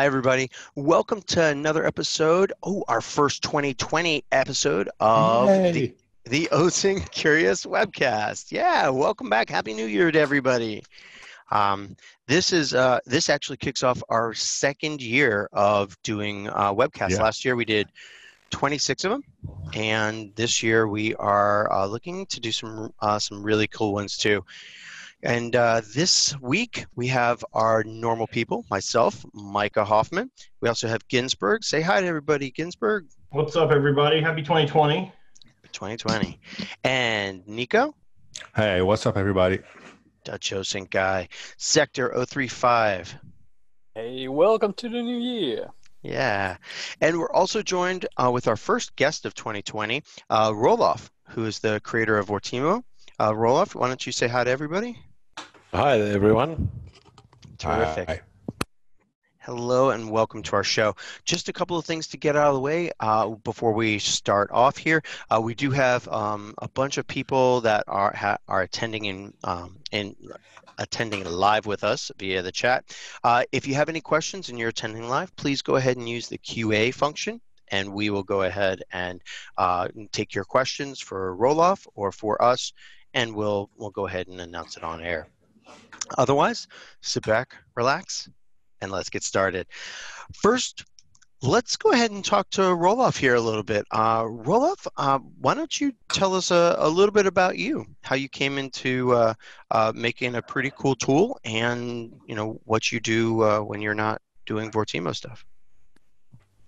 Hi, everybody. Welcome to another episode. Oh, our first 2020 episode of Yay. the, the OSINT Curious webcast. Yeah, welcome back. Happy New Year to everybody. Um, this is uh, this actually kicks off our second year of doing uh, webcasts. Yeah. Last year we did 26 of them, and this year we are uh, looking to do some uh, some really cool ones too. And uh, this week we have our normal people, myself, Micah Hoffman. We also have Ginsberg. Say hi to everybody, Ginsberg, What's up, everybody? Happy 2020. 2020. And Nico, Hey, what's up, everybody? Dutch OSINT guy, Sector 035. Hey, welcome to the new year. Yeah. And we're also joined uh, with our first guest of 2020, uh, Roelof, who is the creator of Vortimo. Uh, Roelof, why don't you say hi to everybody? Hi there, everyone. Terrific. Hi. Hello and welcome to our show. Just a couple of things to get out of the way uh, before we start off here. Uh, we do have um, a bunch of people that are ha- are attending in um, in attending live with us via the chat. Uh, if you have any questions and you're attending live, please go ahead and use the QA function, and we will go ahead and uh, take your questions for Roelof or for us, and we'll we'll go ahead and announce it on air. Otherwise, sit back, relax, and let's get started. First, let's go ahead and talk to Roelof here a little bit. Uh, Roelof, uh, why don't you tell us a, a little bit about you, how you came into uh, uh, making a pretty cool tool, and you know what you do uh, when you're not doing Vortimo stuff.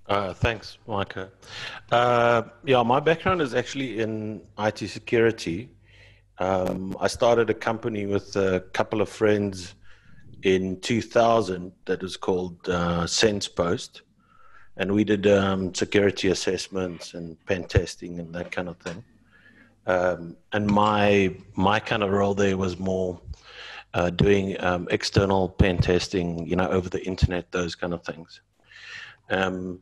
Uh, thanks, Micah. Yeah, my background is actually in IT security. Um, I started a company with a couple of friends in 2000 that was called uh, SensePost, and we did um, security assessments and pen testing and that kind of thing. Um, and my my kind of role there was more uh, doing um, external pen testing, you know, over the internet, those kind of things. Um,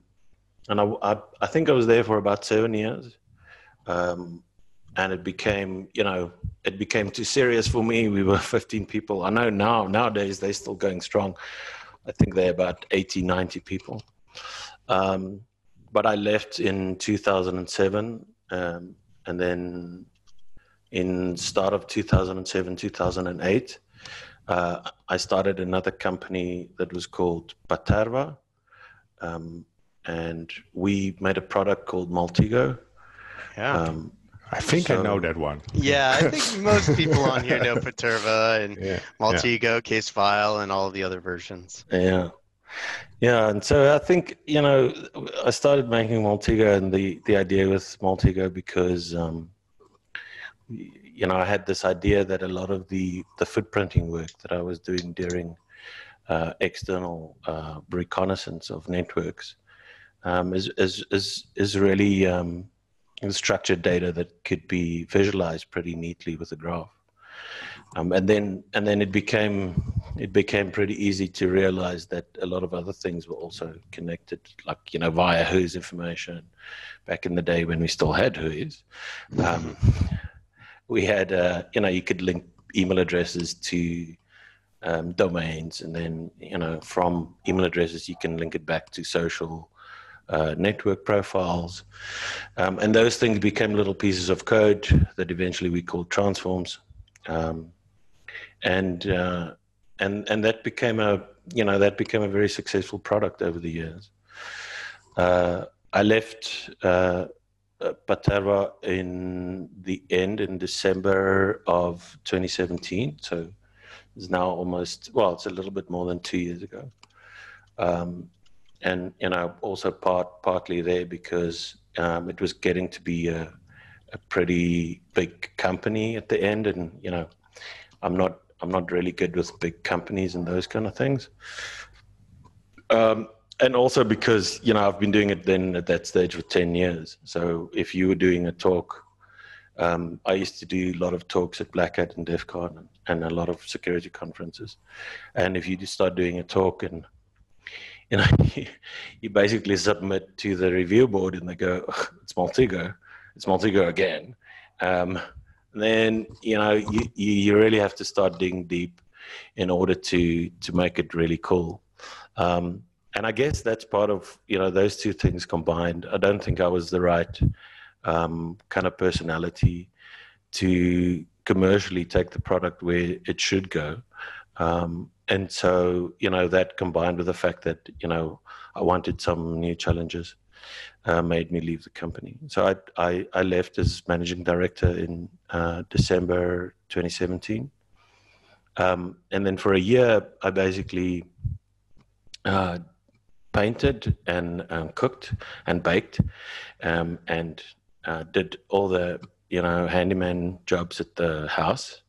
and I, I, I think I was there for about seven years. Um, and it became, you know, it became too serious for me. We were 15 people. I know now, nowadays, they're still going strong. I think they're about 80, 90 people. Um, but I left in 2007. Um, and then in start of 2007, 2008, uh, I started another company that was called Paterva. Um, and we made a product called Maltego Yeah. I think I know that one. yeah, I think most people on here know Paterva and Yeah. Maltego, Case File, and all of the other versions. yeah. Yeah, and so I think you know I started making Maltego, and the the idea with Maltego because um, you know I had this idea that a lot of the the footprinting work that I was doing during uh, external uh, reconnaissance of networks um, is, is is is really um, structured data that could be visualized pretty neatly with a graph. Um, and then and then it became it became pretty easy to realize that a lot of other things were also connected, like you know via WHOIS information. Back in the day when we still had WHOIS, um, we had uh, you know you could link email addresses to um, domains, and then you know from email addresses you can link it back to social uh, network profiles, um, and those things became little pieces of code that eventually we called transforms. Um, and uh, and and that became a you know that became a very successful product over the years. Uh, I left uh, uh, Paterva in the end in December of 2017, so it's now almost well, it's a little bit more than two years ago. Um, and you know also part partly there because um, it was getting to be a, a pretty big company at the end, and you know I'm not I'm not really good with big companies and those kind of things. Um, and also because you know I've been doing it then at that stage for ten years. So if you were doing a talk, um, I used to do a lot of talks at Black Hat and DEF CON and, and a lot of security conferences. And if you just start doing a talk and you know you basically submit to the review board and they go, "Ugh, it's Maltego, it's Maltego again. Um, then you know you you really have to start digging deep in order to to make it really cool. Um, and I guess that's part of you know those two things combined. I don't think I was the right um, kind of personality to commercially take the product where it should go. Um, and so, you know, that combined with the fact that, you know, I wanted some new challenges uh, made me leave the company. So I, I, I left as managing director in uh, December 2017. Um, and then for a year, I basically uh, painted and um, cooked and baked um, and uh, did all the you know handyman jobs at the house,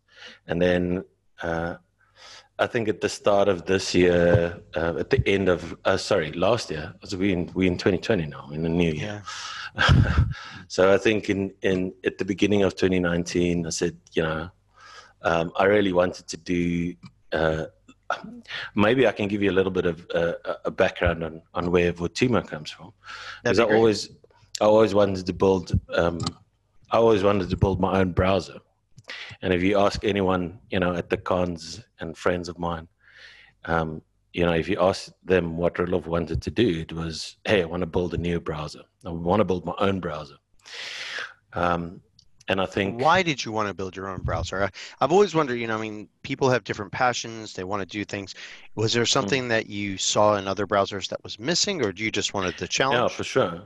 and then uh, I think at the start of this year, uh, at the end of uh, sorry last year, so we in we in 2020 now in the new year. Yeah. so I think in in at the beginning of 2019, I said you know um, I really wanted to do. Uh, maybe I can give you a little bit of uh, a background on, on where Vortimo comes from. Because I always, I always wanted to build um, I always wanted to build my own browser. And if you ask anyone, you know, at the cons and friends of mine, um, you know, if you ask them what Roelof wanted to do, it was, hey, I want to build a new browser. I want to build my own browser. Um, and I think. Why did you want to build your own browser? I, have always wondered, you know, I mean, people have different passions, they want to do things. Was there hmm. something mm. that you saw in other browsers that was missing, or do you just wanted the challenge? Yeah, for sure.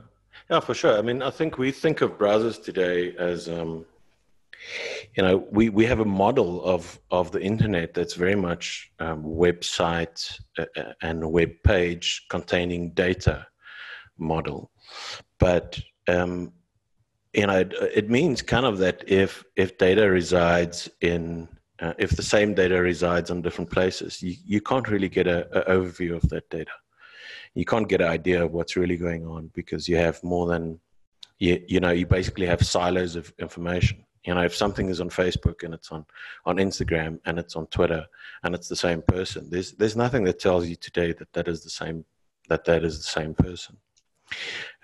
Yeah, for sure. I mean, I think we think of browsers today as, um, you know, we, we have a model of, of the internet that's very much um, website uh, uh, and web page containing data model. But, um, you know, it, it, means kind of that if, if data resides in, uh, if the same data resides on different places, you, you can't really get an overview of that data you can't get an idea of what's really going on because you have more than you, you know you basically have silos of information you know if something is on facebook and it's on on instagram and it's on twitter and it's the same person there's there's nothing that tells you today that that is the same that that is the same person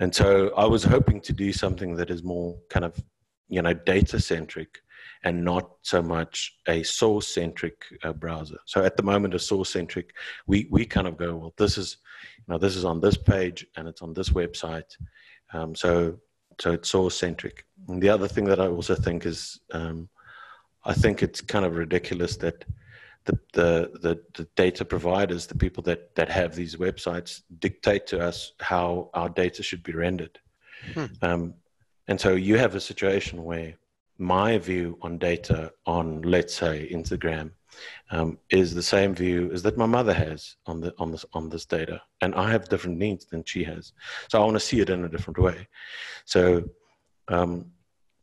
and so i was hoping to do something that is more kind of you know data centric and not so much a source centric uh, browser so at the moment a source centric we we kind of go well this is you know, this is on this page and it's on this website. Um, so, so it's source centric. And the other thing that I also think is, um, I think it's kind of ridiculous that the, the, the, the, data providers, the people that, that have these websites, dictate to us how our data should be rendered. Hmm. Um, and so you have a situation where my view on data on, let's say, Instagram um, is the same view as that my mother has on the on this on this data, and I have different needs than she has. So I want to see it in a different way. So um,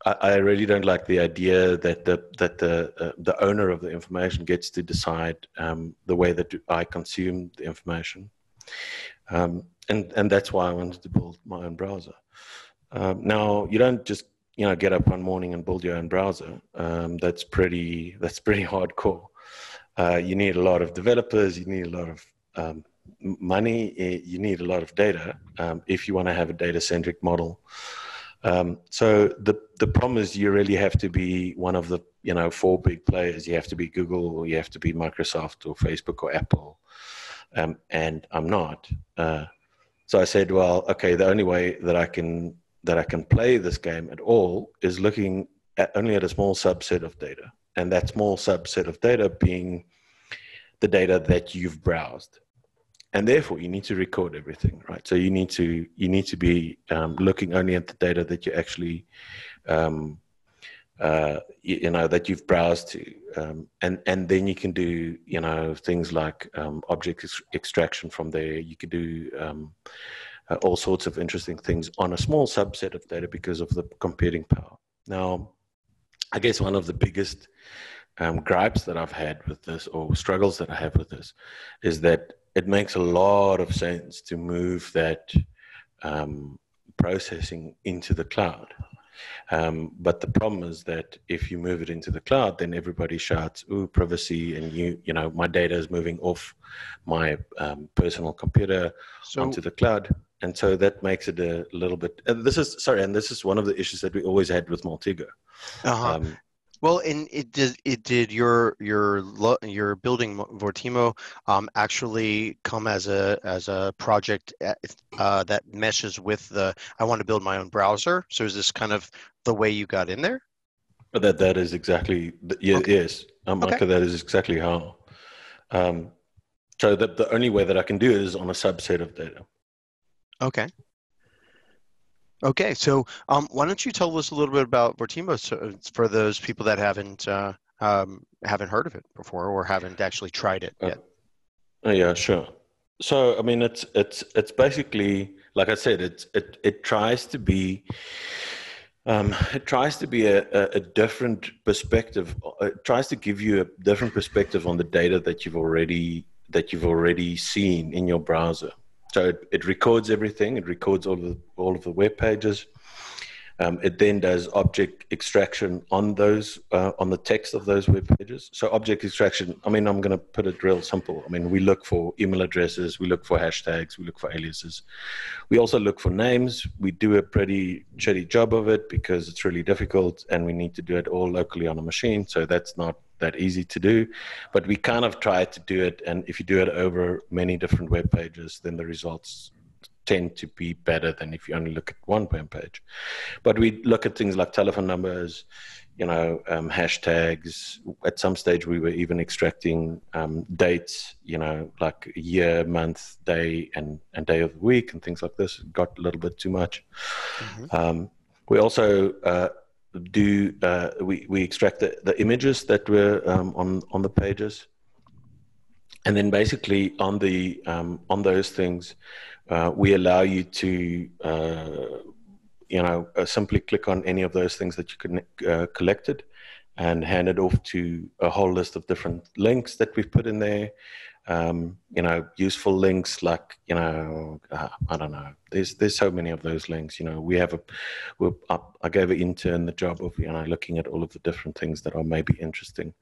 I, I, really don't like the idea that the that the uh, the owner of the information gets to decide um, the way that I consume the information, um, and and that's why I wanted to build my own browser. Um, now you don't just you know get up one morning and build your own browser. Um, that's pretty that's pretty hardcore. Uh, you need a lot of developers, you need a lot of um, money, eh, you need a lot of data um, if you want to have a data centric model. Um, so the the problem is you really have to be one of the you know four big players. You have to be Google, or you have to be Microsoft, or Facebook, or Apple. Um, and I'm not. Uh, so I said, well, okay, the only way that I can that I can play this game at all is looking at only at a small subset of data and that small subset of data being the data that you've browsed. And therefore you need to record everything right? So you need to you need to be um, looking only at the data that you actually um, uh, you, know that you've browsed to um, and and then you can do you know things like um, object ex- extraction from there. You could do um, uh, all sorts of interesting things on a small subset of data because of the computing power. Now I guess one of the biggest um, gripes that I've had with this, or struggles that I have with this, is that it makes a lot of sense to move that um, processing into the cloud. Um, but the problem is that if you move it into the cloud, then everybody shouts, "Ooh, privacy!" and you, you know, my data is moving off my um, personal computer so, onto the cloud, and so that makes it a little bit. And this is sorry, and this is one of the issues that we always had with Maltego. Uh-huh. Um, Well, and it did. It did your your your building Vortimo um, actually come as a as a project uh, uh, that meshes with the. I want to build my own browser. So is this kind of the way you got in there? That that is exactly yeah, Okay. yes, um, Okay. That is exactly how. Um, so the the only way that I can do it is on a subset of data. Okay. Okay, so um, why don't you tell us a little bit about Vortimo so, for those people that haven't uh, um, haven't heard of it before or haven't actually tried it Uh, yet? Oh, yeah, sure. So I mean, it's it's it's basically like I said, it's it it tries to be. Um, it tries to be a, a, a different perspective. uh, It tries to give you a different perspective on the data that you've already that you've already seen in your browser. So it, it records everything. It records all of the, all of the web pages. Um, it then does object extraction on those uh, on the text of those web pages. So object extraction. I mean, I'm going to put it real simple. I mean, we look for email addresses, we look for hashtags, we look for aliases. We also look for names. We do a pretty shitty job of it because it's really difficult, and we need to do it all locally on a machine. So that's not that easy to do, but we kind of try to do it. And if you do it over many different web pages, then the results tend to be better than if you only look at one web page. But we look at things like telephone numbers, you know, um, hashtags. At some stage, we were even extracting um, dates, you know, like year, month, day, and, and day of the week, and things like this. It got a little bit too much. Mhm. Um, we also uh, do uh, we we extract the, the images that were um, on on the pages, and then basically on the um, on those things, uh, we allow you to uh, you know uh, simply click on any of those things that you can uh, collected, and hand it off to a whole list of different links that we've put in there. Um, you know, useful links like you know, uh, I don't know. There's there's so many of those links. You know, we have a, we I, I gave an intern the job of you know looking at all of the different things that are maybe interesting,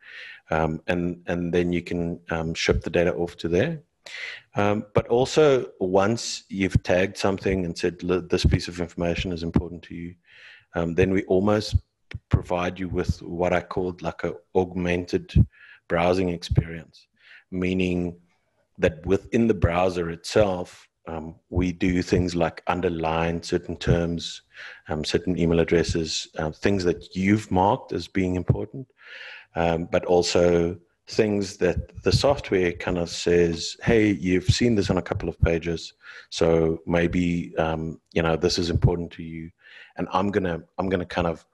um, and and then you can um, ship the data off to there. Um, but also, once you've tagged something and said this piece of information is important to you, um, then we almost provide you with what I called like a augmented browsing experience, meaning that within the browser itself, um, we do things like underline certain terms, um, certain email addresses, uh, things that you've marked as being important, um, but also things that the software kind of says, "Hey, you've seen this on a couple of pages, so maybe um, you know this is important to you," and I'm gonna I'm gonna kind of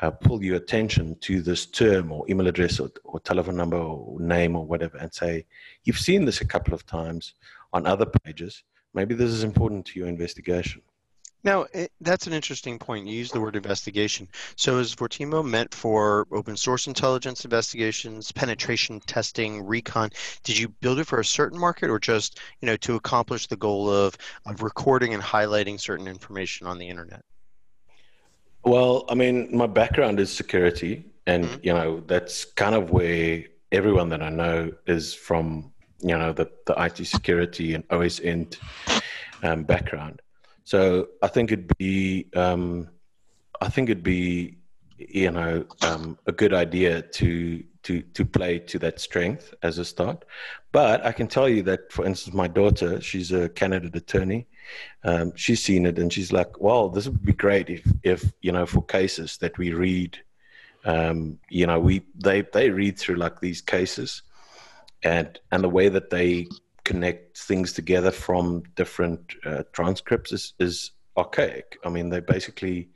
uh, pull your attention to this term or email address or, or telephone number or name or whatever, and say, "You've seen this a couple of times on other pages. Maybe this is important to your investigation." Now, it, that's an interesting point. You use the word investigation. So is Vortimo meant for open source intelligence investigations, penetration testing, recon? Did you build it for a certain market or just, you know, to accomplish the goal of, of recording and highlighting certain information on the internet? Well, I mean, my background is security, and Mhm. you know that's kind of where everyone that I know is from. You know, the the IT security and OSINT um, background. So I think it'd be, um, I think it'd be, you know, um, a good idea to to to play to that strength as a start. But I can tell you that, for instance, my daughter, she's a candidate attorney. Um, she's seen it and she's like, "Well, this would be great if, if you know, for cases that we read, um, you know, we they they read through like these cases, and and the way that they connect things together from different uh, transcripts is, is archaic. I mean, they basically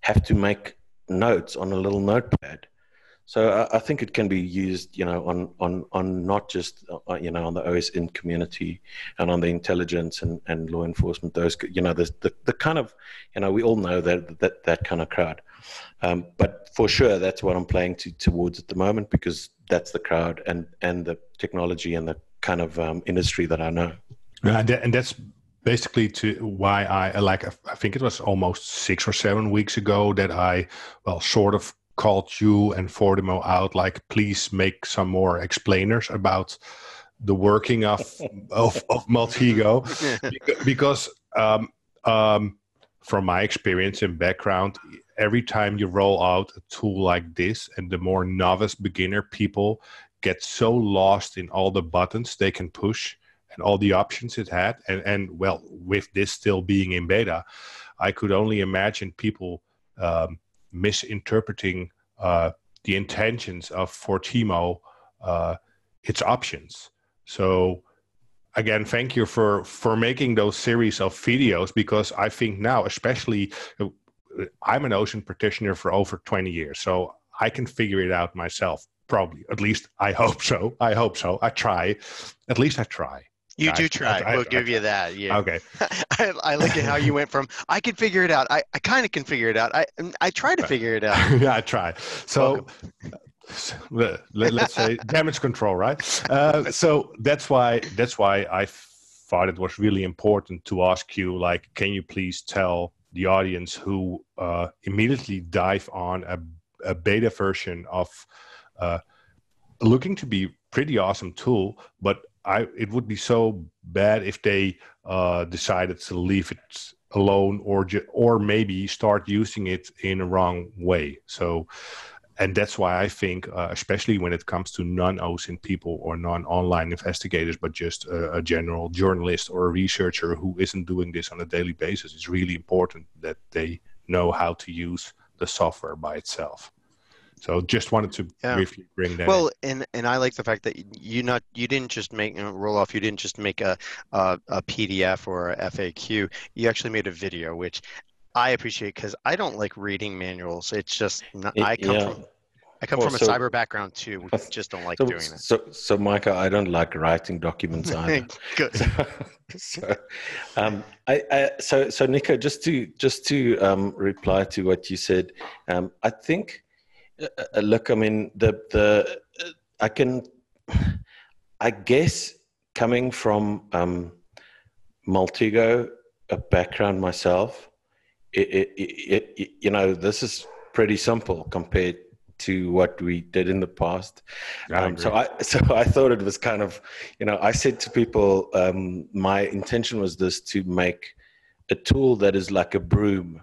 have to make notes on a little notepad. So I, I think it can be used, you know, on on on not just uh, you know on the OSINT community and on the intelligence and, and law enforcement. Those you know the, the the kind of you know we all know that that that kind of crowd. Um, but for sure, that's what I'm playing to, towards at the moment because that's the crowd and and the technology and the kind of um, industry that I know. And, that, and that's basically to why I like. I think it was almost six or seven weeks ago that I, well, sort of called you and Vortimo out. Like, please make some more explainers about the working of of, of Maltego, because um, um, from my experience and background, every time you roll out a tool like this, and the more novice beginner people get so lost in all the buttons they can push and all the options it had, and and well, with this still being in beta, I could only imagine people um, misinterpreting uh, the intentions of Vortimo, uh, its options. So again, thank you for for making those series of videos because I think now, especially, uh, I'm an OSINT practitioner for over 20 years, so I can figure it out myself. Probably, at least I hope so. I hope so. I try. At least I try. You I- do try. I- I- we'll give you that. Yeah. Okay. I, I look at how you went from I can figure it out. I, I kind of can figure it out. I I try to figure it out. yeah, I try. So let, us say damage control, right? Uh, so that's why that's why I thought it was really important to ask you, like, can you please tell the audience who uh, immediately dive on a, a beta version of uh, looking to be pretty awesome tool, but I it would be so bad if they uh, decided to leave it alone or ju- or maybe start using it in a wrong way. So, and that's why I think, uh, especially when it comes to non-OSINT people or non-online investigators, but just a, a general journalist or a researcher who isn't doing this on a daily basis, it's really important that they know how to use the software by itself. So, just wanted to Yeah. briefly bring that. in. Well, and and I like the fact that you not you didn't just make a Roelof. You didn't just make a, a a PDF or a FAQ. You actually made a video, which I appreciate because I don't like reading manuals. It's just not, It- I come yeah. from I come Well, from a so- cyber background too. We just don't like So, doing it. so, so, Micah, I don't like writing documents either. Good. so, so, um, I, I, so, so, Nico, just to just to um, reply to what you said, um, I think. Uh, look, I mean, the the uh, I can, I guess, coming from um, Maltego, a background myself, it, it, it, it, you know, this is pretty simple compared to what we did in the past. I Um, so. I so I thought it was kind of, you know, I said to people, um, my intention was this to make a tool that is like a broom,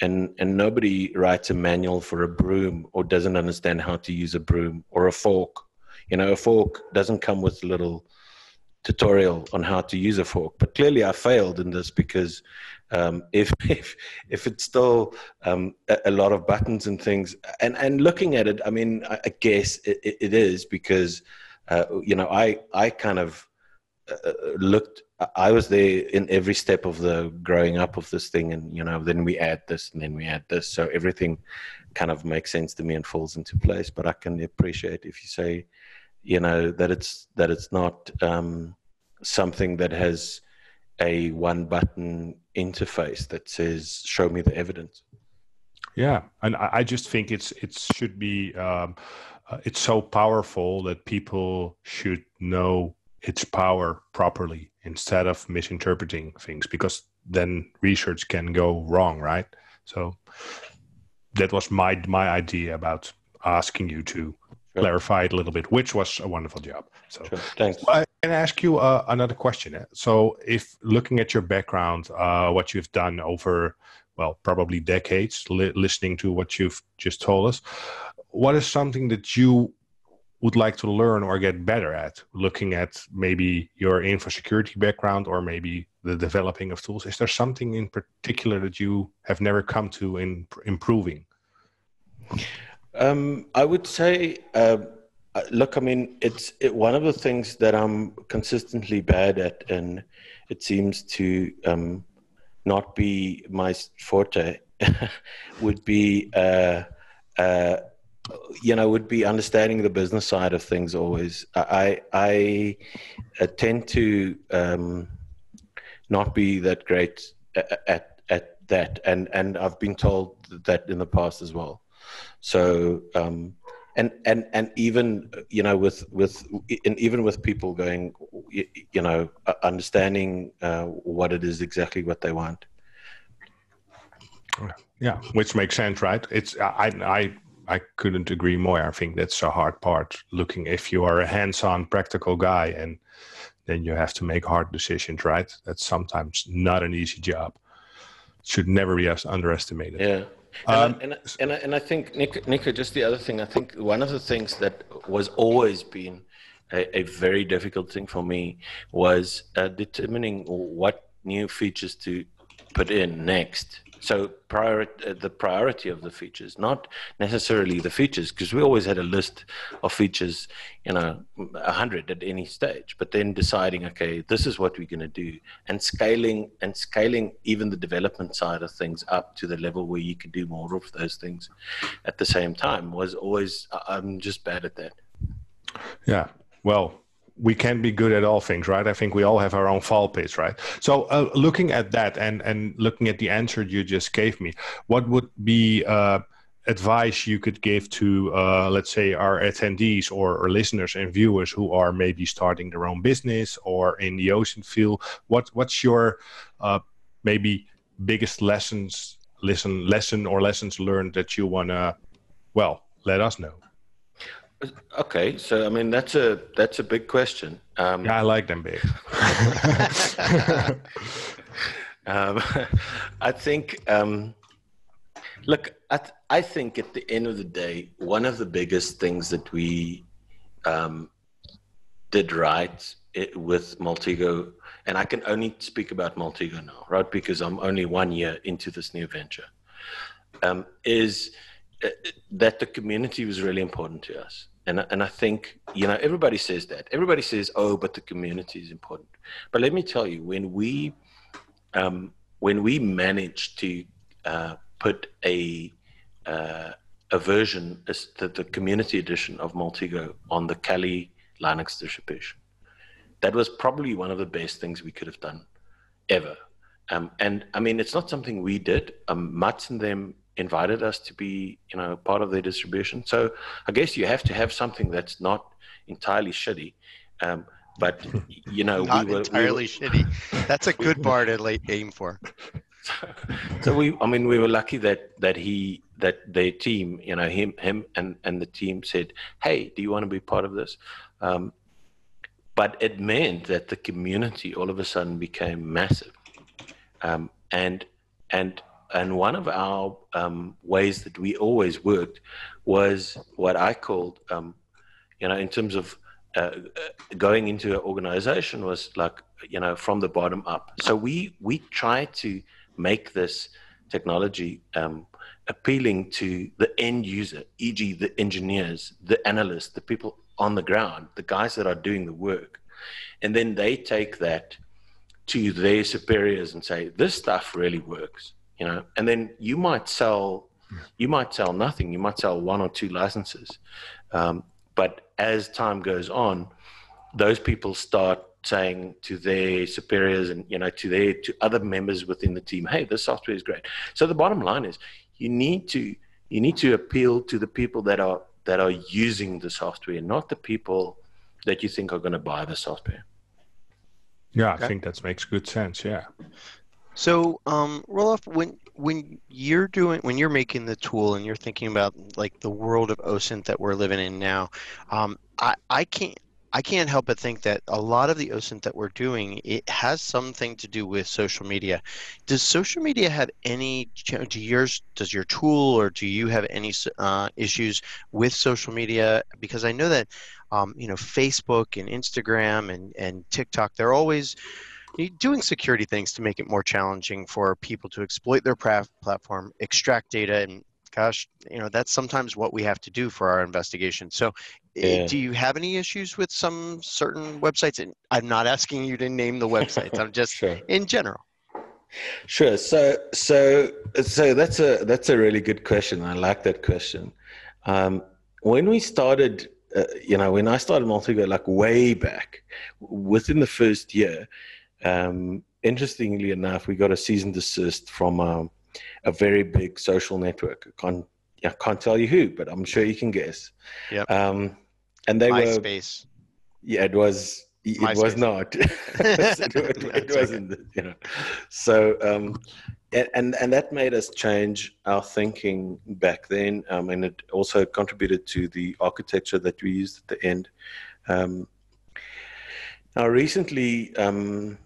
and and nobody writes a manual for a broom or doesn't understand how to use a broom or a fork. You know, a fork doesn't come with a little tutorial on how to use a fork. But clearly, I failed in this because um, if if if it's still um, a, a lot of buttons and things, and and looking at it, I mean, I, I guess it, it, is because uh, you know I I kind of uh, looked. I was there in every step of the growing up of this thing, and you know, then we add this, and then we add this, so everything kind of makes sense to me and falls into place. But I can appreciate if you say, you know, that it's that it's not um, something that has a one button interface that says show me the evidence Yeah, and I just think it's it should be um, uh, it's so powerful that people should know its power properly instead of misinterpreting things because then research can go wrong, right? So that was my my idea about asking you to clarify it a little bit, which was a wonderful job. So. sure. thanks I can ask you uh, another question. eh? So, if looking at your background, uh, what you've done over, well, probably decades, li- listening to what you've just told us, what is something that you would like to learn or get better at? Looking at maybe your info security background or maybe the developing of tools, is there something in particular that you have never come to in improving? Um, I would say, uh, uh, look, I mean, it's it, one of the things that I'm consistently bad at, and it seems to um, not be my forte. would be, uh, uh, you know, would be understanding the business side of things. Always, I I, tend to um, not be that great at, at at that, and and I've been told that in the past as well. So um, and and and even you know with with and even with people going, you, you know, understanding uh, what it is exactly what they want. Yeah, which makes sense, right? It's I I I couldn't agree more. I think that's a hard part. Looking if you are a hands-on, practical guy, and then you have to make hard decisions, right? That's sometimes not an easy job. Should never be underestimated. Yeah. And, Um, I, and, I, and, I, and I think, Nick, Nico, just the other thing, I think one of the things that was always been a, a very difficult thing for me was uh, determining what new features to put in next. So prior, uh, the priority of the features, not necessarily the features, because we always had a list of features, you know, a hundred at any stage. But then deciding, okay, this is what we're going to do, and scaling and scaling even the development side of things up to the level where you can do more of those things at the same time was always. I'm just bad at that. Yeah. Well, we can't be good at all things, right? I think we all have our own fall pits, right? So, uh, looking at that and and looking at the answer you just gave me, what would be uh, advice you could give to, uh, let's say, our attendees or, or, listeners and viewers who are maybe starting their own business or in the OSINT field? What what's your uh, maybe biggest lessons, lesson lesson or lessons learned that you wanna, well, let us know. Okay, so I mean that's a that's a big question. Um, yeah, I like them big. um, I think. Um, look, I, th- I think at the end of the day, one of the biggest things that we um, did right it, with Maltego, and I can only speak about Maltego now, right? Because I'm only one year into this new venture, um, is that the community was really important to us. And, and I think, you know, everybody says that. Everybody says, oh, but the community is important. But let me tell you, when we, um, when we managed to uh, put a, uh, a version, the, the community edition of Maltego on the Kali Linux distribution, that was probably one of the best things we could have done ever. Um, and I mean, it's not something we did. Um, Mats and them invited us to be, you know, part of their distribution. So I guess you have to have something that's not entirely shitty. Um, but you know, not we were, entirely we were, shitty. That's a good bar to aim for. So, so we, I mean, we were lucky that that he, that their team, you know, him, him, and and the team said, "Hey, do you want to be part of this?" Um, but it meant that the community all of a sudden became massive, um, and and and one of our um, ways that we always worked was what I called, um, you know, in terms of uh, going into an organization was like, you know, from the bottom up. So we we try to make this technology um, appealing to the end user, e.g., the engineers, the analysts, the people on the ground, the guys that are doing the work, and then they take that to their superiors and say, "This stuff really works." You know and then you might sell you might sell nothing. You might sell one or two licenses. Um, but as time goes on those people start saying to their superiors and you know to their to other members within the team hey this software is great. So the bottom line is you need to you need to appeal to the people that are that are using the software not the people that you think are going to buy the software. Yeah i think that makes good sense yeah so, um, Roelof, when when you're doing when you're making the tool and you're thinking about like the world of OSINT that we're living in now, um, I I can't I can't help but think that a lot of the OSINT that we're doing it has something to do with social media. Does social media have any? Do yours? Does your tool or do you have any uh, issues with social media? Because I know that um, you know Facebook and Instagram and and TikTok they're always doing security things to make it more challenging for people to exploit their platform, extract data, and gosh, you know that's sometimes what we have to do for our investigation. So, eh, yeah. do you have any issues with some certain websites? And I'm not asking you to name the websites. I'm just sure. in general. Sure. So, so, so that's a that's a really good question. I like that question. Um, when we started, uh, you know, when I started Maltego, like way back, within the first year, um, interestingly enough, we got a cease and desist from um, a very big social network. I can't, I can't tell you who, but I'm sure you can guess. Yeah. Um, and they MySpace. were. MySpace. Yeah, it was. It MySpace. was not. it, it wasn't. Okay. You know. So, um, and, and and that made us change our thinking back then, um, and it also contributed to the architecture that we used at the end. Um, now, recently, um,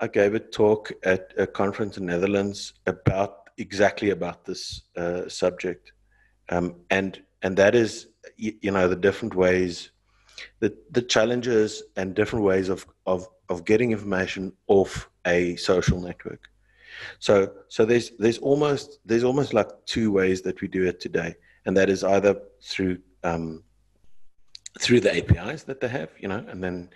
I gave a talk at a conference in the Netherlands about exactly about this uh, subject, um, and and that is you, know the different ways, the the challenges and different ways of of of getting information off a social network. So so there's there's almost there's almost like two ways that we do it today, and that is either through um, through the APIs that they have, you know, and then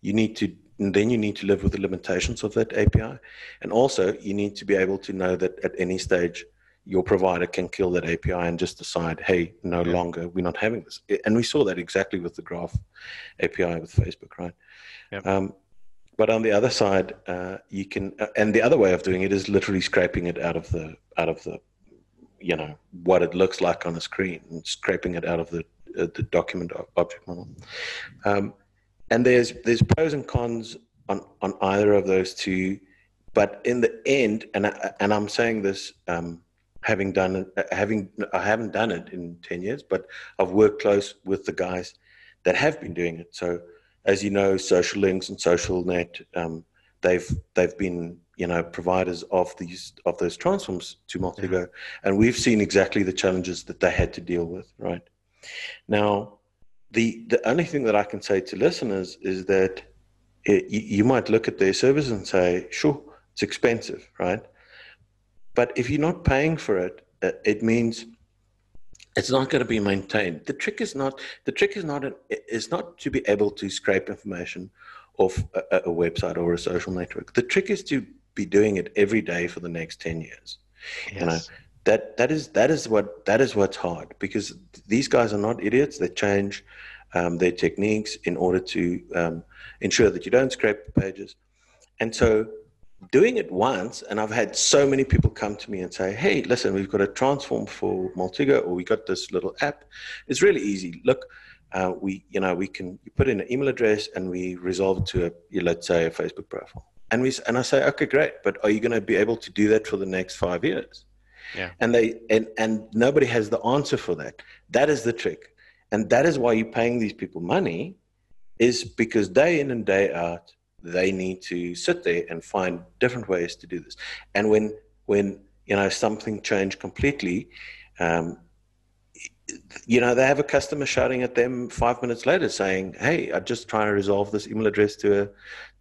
you need to and then you need to live with the limitations of that API, and also you need to be able to know that at any stage your provider can kill that API and just decide, hey, no yeah. longer, we're not having this. And we saw that exactly with the Graph API with Facebook, right? Yep. Um, but on the other side, uh, you can, uh, and the other way of doing it is literally scraping it out of the out of the, you know, what it looks like on a screen, and scraping it out of the uh, the document object model. Um, and there's there's pros and cons on on either of those two, but in the end, and I, and I'm saying this. Um, having done it, uh, having I haven't done it in ten years, but I've worked close with the guys that have been doing it. So as you know, Social Links and SocialNet, um, they've they've been you know providers of these of those transforms to Maltego, mm-hmm. and we've seen exactly the challenges that they had to deal with. Right now, the the only thing that I can say to listeners is that it, you, might look at their service and say, "Sure, it's expensive, right?" But if you're not paying for it, it means it's not going to be maintained. The trick is not the trick is not an, is not to be able to scrape information off a, a, website or a social network. The trick is to be doing it every day for the next ten years. Yes. You know that that is that is what that is what's hard because these guys are not idiots. They change um, their techniques in order to um, ensure that you don't scrape the pages, and so doing it once, and I've had so many people come to me and say, "Hey, listen, we've got a transform for Maltego, or we got this little app. It's really easy. Look, uh, we, you know, we can put in an email address and we resolve to a, let's say, a Facebook profile. And we, and I say, okay, great, but are you going to be able to do that for the next five years? Yeah. And they, and and nobody has the answer for that. That is the trick, and that is why you're paying these people money, is because day in and day out they need to sit there and find different ways to do this. And when when you know something changed completely, um, you know they have a customer shouting at them five minutes later saying, "Hey, I'm just trying to resolve this email address to a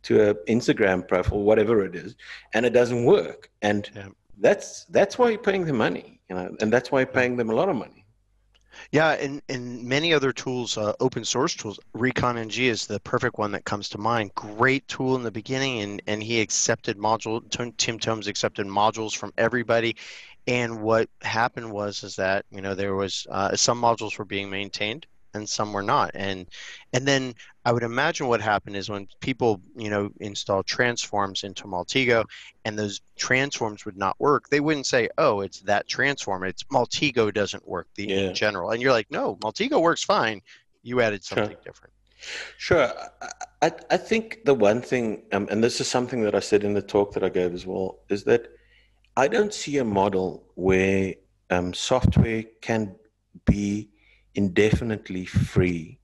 to a Instagram profile, whatever it is, and it doesn't work." And yeah. That's that's why you're paying them money, you know, and that's why you're paying them a lot of money. Yeah, and, and many other tools, uh, open source tools. Recon NG is the perfect one that comes to mind. Great tool in the beginning, and, and he accepted module. Tim Tomes accepted modules from everybody, and what happened was is that you know there was uh, some modules were being maintained, and some were not. And and then I would imagine what happened is when people you know install transforms into Maltego and those transforms would not work, they wouldn't say, "Oh, it's that transform. It's Maltego doesn't work." The yeah. in general, and you're like, "No, Maltego works fine. You added something sure. different." Sure. I, I think the one thing, um, and this is something that I said in the talk that I gave as well, is that I don't see a model where um, software can be indefinitely free.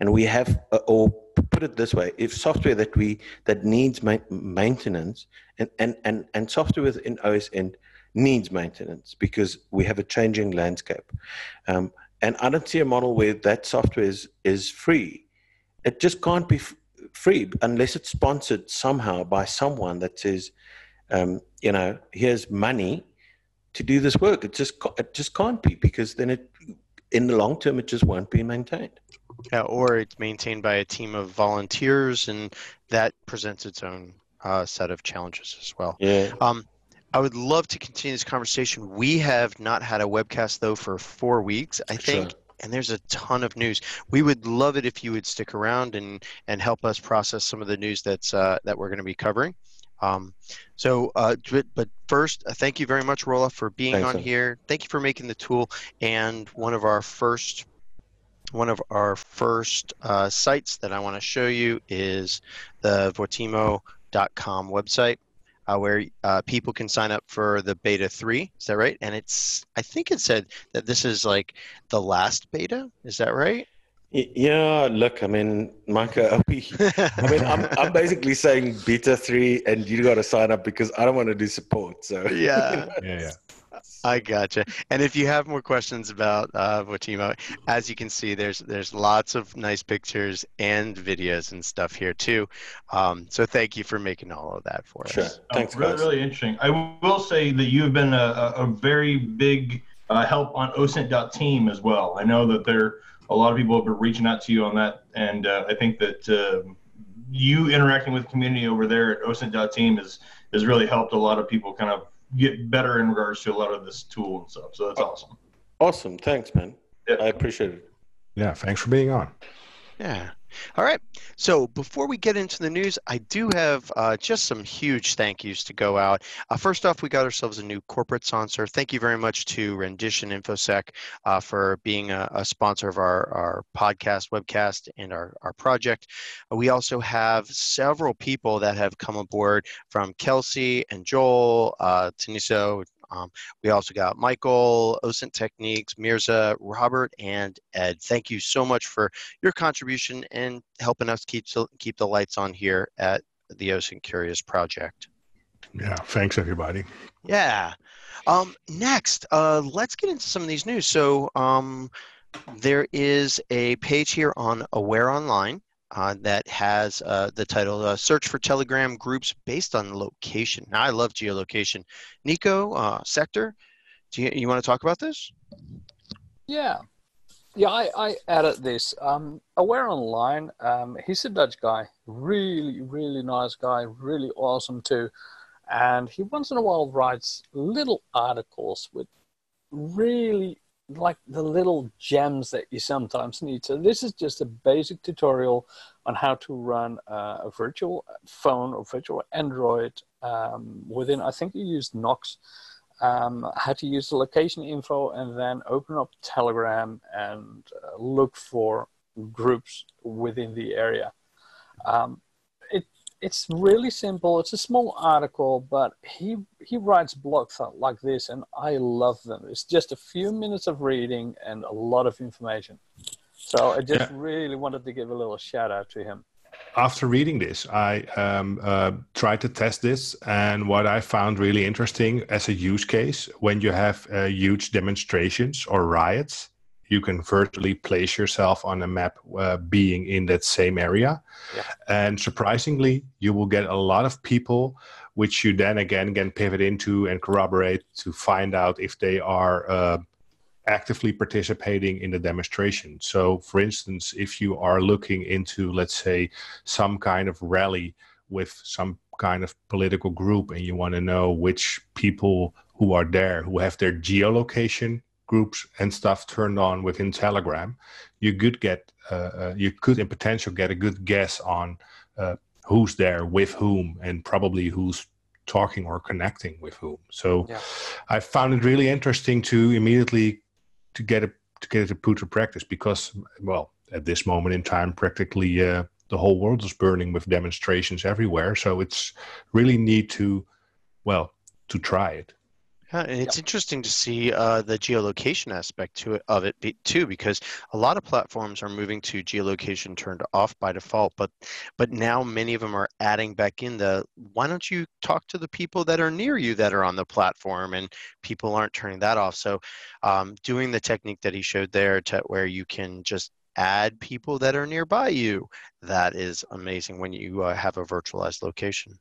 And we have, or put it this way, if software that we that needs ma- maintenance and, and, and, and software within OSINT needs maintenance because we have a changing landscape. Um, and I don't see a model where that software is, is free. It just can't be f- free unless it's sponsored somehow by someone that says, um, you know, here's money to do this work. It just it just can't be because then it in the long term, it just won't be maintained. Yeah, or it's maintained by a team of volunteers, and that presents its own uh, set of challenges as well. Yeah. Um, I would love to continue this conversation. We have not had a webcast though for four weeks, I think. Sure. And there's a ton of news. We would love it if you would stick around and, and help us process some of the news that's uh, that we're going to be covering. Um, so, uh, but first, uh, thank you very much, Rolla, for being Thanks, on sir. here. Thank you for making the tool. And one of our first, one of our first uh, sites that I want to show you is the Vortimo.com website. Uh, where uh, people can sign up for the beta 3 is that right and it's i think it said that this is like the last beta is that right Yeah, look, I mean, Micah, we, I mean, I'm, I'm basically saying beta three, and you got to sign up because I don't want to do support. So Yeah. Yeah, yeah. I gotcha. And if you have more questions about uh, Vortimo, as you can see, there's there's lots of nice pictures and videos and stuff here too. Um, so thank you for making all of that for sure. us. Um, Thanks, really, guys. really interesting. I will say that you have been a, a a very big uh, help on OSINT.team as well. I know that there a lot of people have been reaching out to you on that, and uh, I think that uh, you interacting with the community over there at OSINT.team has has really helped a lot of people kind of get better in regards to a lot of this tool and stuff. So that's awesome. Awesome. Thanks, man. Yeah. I appreciate it. Yeah, thanks for being on. Yeah. All right. So before we get into the news, I do have uh, just some huge thank yous to go out. Uh, first off, we got ourselves a new corporate sponsor. Thank you very much to Rendition InfoSec uh, for being a, a sponsor of our, our podcast, webcast, and our, our project. We also have several people that have come aboard from Kelsey and Joel, uh, Taniso, um, we also got Michael, OSINT Techniques, Mirza, Robert, and Ed. Thank you so much for your contribution and helping us keep keep the lights on here at the OSINT Curious project. Yeah, thanks everybody. Yeah. Um, next, uh, let's get into some of these news. So um, there is a page here on Aware Online uh, that has uh, the title uh, Search for Telegram Groups Based on Location. Now, I love geolocation. Nico, uh, Sector, do you, you want to talk about this? Yeah. Yeah, I, I added this. Um, Aware Online, um, he's a Dutch guy. Really, really nice guy. Really awesome too. And he once in a while writes little articles with really like the little gems that you sometimes need. So this is just a basic tutorial on how to run uh, a virtual phone or virtual Android um, within, I think you used Nox um, how to use the location info and then open up Telegram and uh, look for groups within the area. Um, it's really simple. It's a small article, but he he writes blogs like this, and I love them. It's just a few minutes of reading and a lot of information. So I just Yeah. really wanted to give a little shout out to him. After reading this, I um, uh, tried to test this, and what I found really interesting as a use case when you have uh, huge demonstrations or riots, you can virtually place yourself on a map uh, being in that same area. Yeah. And surprisingly, you will get a lot of people, which you then again can pivot into and corroborate to find out if they are uh, actively participating in the demonstration. So, for instance, if you are looking into, let's say, some kind of rally with some kind of political group and you want to know which people who are there who have their geolocation groups and stuff turned on within telegram you could get uh, uh, you could in potential get a good guess on uh, who's there with whom and probably who's talking or connecting with whom. So Yeah. i found it really interesting to immediately to get it to get it to put to practice because well at this moment in time practically uh, the whole world is burning with demonstrations everywhere. So it's really neat to well to try it Yeah, and it's interesting to see uh, the geolocation aspect to it, of it be, too, because a lot of platforms are moving to geolocation turned off by default, but but now many of them are adding back in the why don't you talk to the people that are near you that are on the platform, and people aren't turning that off. So, um, doing the technique that he showed there, to where you can just add people that are nearby you, that is amazing when you uh, have a virtualized location.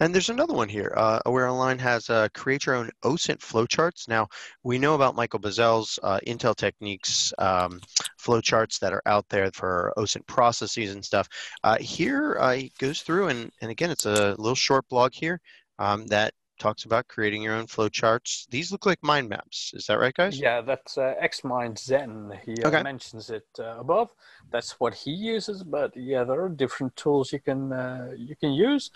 And there's another one here. Uh, Aware Online has uh, create your own OSINT flowcharts. Now, we know about Michael Bazzell's uh, Intel Techniques um, flowcharts that are out there for OSINT processes and stuff. Uh, here, uh, he goes through, and, and again, it's a little short blog here um, that talks about creating your own flowcharts. These look like mind maps. Is that right, guys? Yeah, that's uh, Xmind Zen. He uh, Okay. mentions it uh, above. That's what he uses. But yeah, there are different tools you can uh, you can use.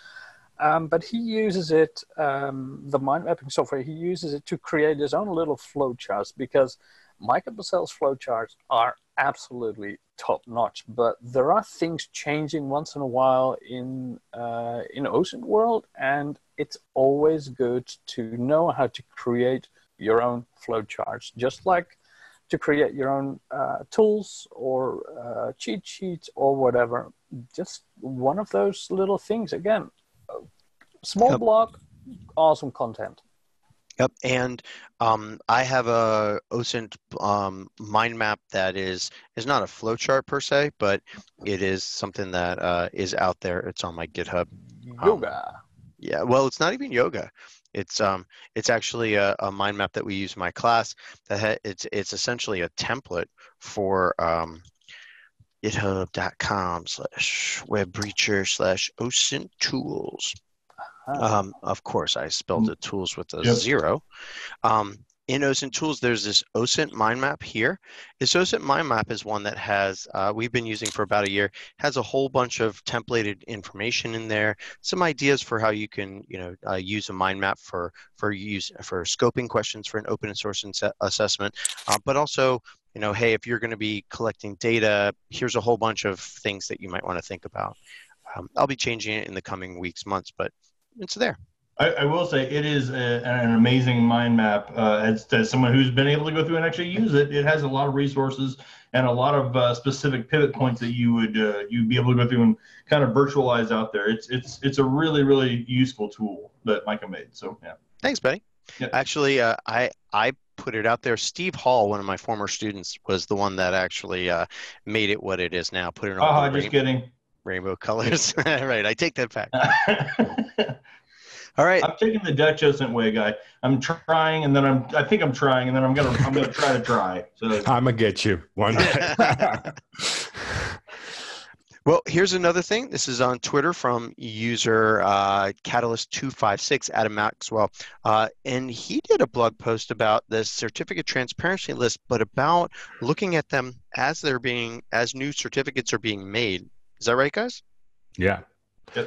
Um, but he uses it, um, the mind mapping software. He uses it to create his own little flowcharts because Michael Bazzell's flowcharts are absolutely top notch. But there are things changing once in a while in uh, in OSINT world, and it's always good to know how to create your own flowcharts, just like to create your own uh, tools or uh, cheat sheets or whatever. Just one of those little things. Again, small Yep. blog, awesome content. Yep, and um, I have a OSINT um, mind map that is is not a flowchart per se, but it is something that uh, is out there. It's on my GitHub. Yoga. Yeah, well, it's not even yoga. It's um, it's actually a, a mind map that we use in my class. That ha- it's it's essentially a template for um, GitHub.com slash web breacher slash OSINT tools. Um, of course, I spelled the tools with a Yep. zero. Um, in OSINT tools, there's this OSINT mind map here. This OSINT mind map is one that has, uh, we've been using for about a year, has a whole bunch of templated information in there, some ideas for how you can, you know, uh, use a mind map for, for use, for scoping questions for an open source inse- assessment, uh, but also, you know, hey, if you're going to be collecting data, here's a whole bunch of things that you might want to think about. Um, I'll be changing it in the coming weeks, months, but it's there. I, I will say it is a, an amazing mind map. Uh, as, as someone who's been able to go through and actually use it, it has a lot of resources and a lot of uh, specific pivot points that you would uh, you'd be able to go through and kind of virtualize out there. It's it's it's a really really useful tool that Micah made. So yeah. Thanks, Betty. Yeah. Actually, uh, I I put it out there. Steve Hall, one of my former students, was the one that actually uh, made it what it is now. Put it on the just kidding. Rainbow colors. right, I take that back. All right. I'm taking the Dutch OSINT way, guy. I'm trying, and then I'm. I think I'm trying, and then I'm gonna. I'm gonna try to try. So I'm gonna get you one day. Well, here's another thing. This is on Twitter from user uh, Catalyst256, Adam Maxwell. Uh, and he did a blog post about the certificate transparency list, but about looking at them as they're being, as new certificates are being made. Is that right, guys? yeah.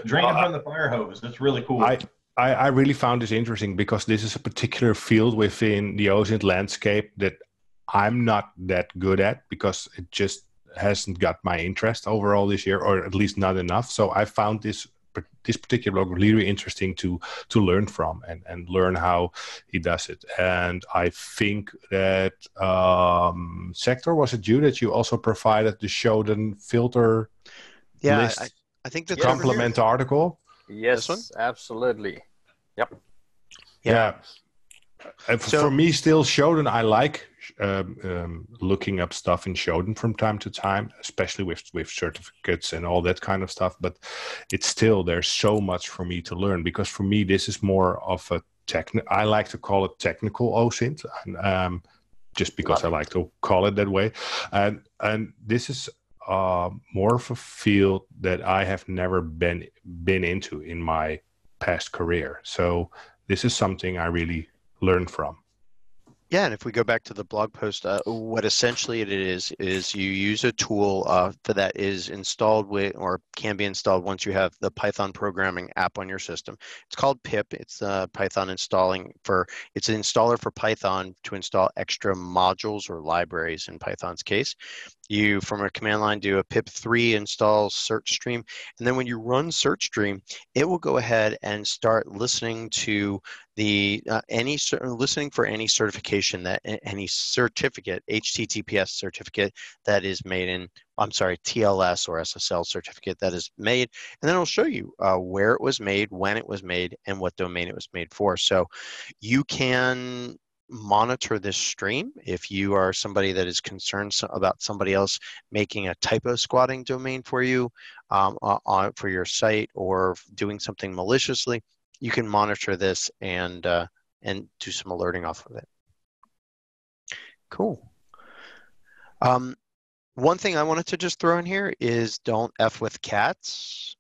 draining Uh, from the fire hose. That's really cool. I, I, I really found this interesting because this is a particular field within the OSINT landscape that I'm not that good at because it just hasn't got my interest overall this year, or at least not enough. So I found this this particular blog really interesting to to learn from and and learn how he does it. And I think that um, sector was it you that you also provided the Shodan filter Yeah, list I, I think that's Yeah. over complement article? yes, one? absolutely. Yep. Yeah. And f- So- for me, still Shodan, I like um, um, looking up stuff in Shodan from time to time, especially with with certificates and all that kind of stuff. But it's still there's so much for me to learn because for me this is more of a technical. I like to call it technical OSINT, and, um, just because I like to call it that way. And and this is uh, more of a field that I have never been been into in my past career. So this is something I really learned from. Yeah, and if we go back to the blog post, uh, what essentially it is is you use a tool uh, that is installed with or can be installed once you have the Python programming app on your system. It's called pip. It's the Python installing for it's an installer for Python to install extra modules or libraries in Python's case. You from a command line do a pip3 install certstream, and then when you run certstream, it will go ahead and start listening to the uh, any listening for any certification that any certificate https certificate that is made in i'm sorry tls or ssl certificate that is made and then it'll show you uh, where it was made when it was made and what domain it was made for. So you can monitor this stream if you are somebody that is concerned so- about somebody else making a typo squatting domain for you um, on, for your site or doing something maliciously you can monitor this and uh, and do some alerting off of it. Cool. Um, one thing I wanted to just throw in here is don't f with cats.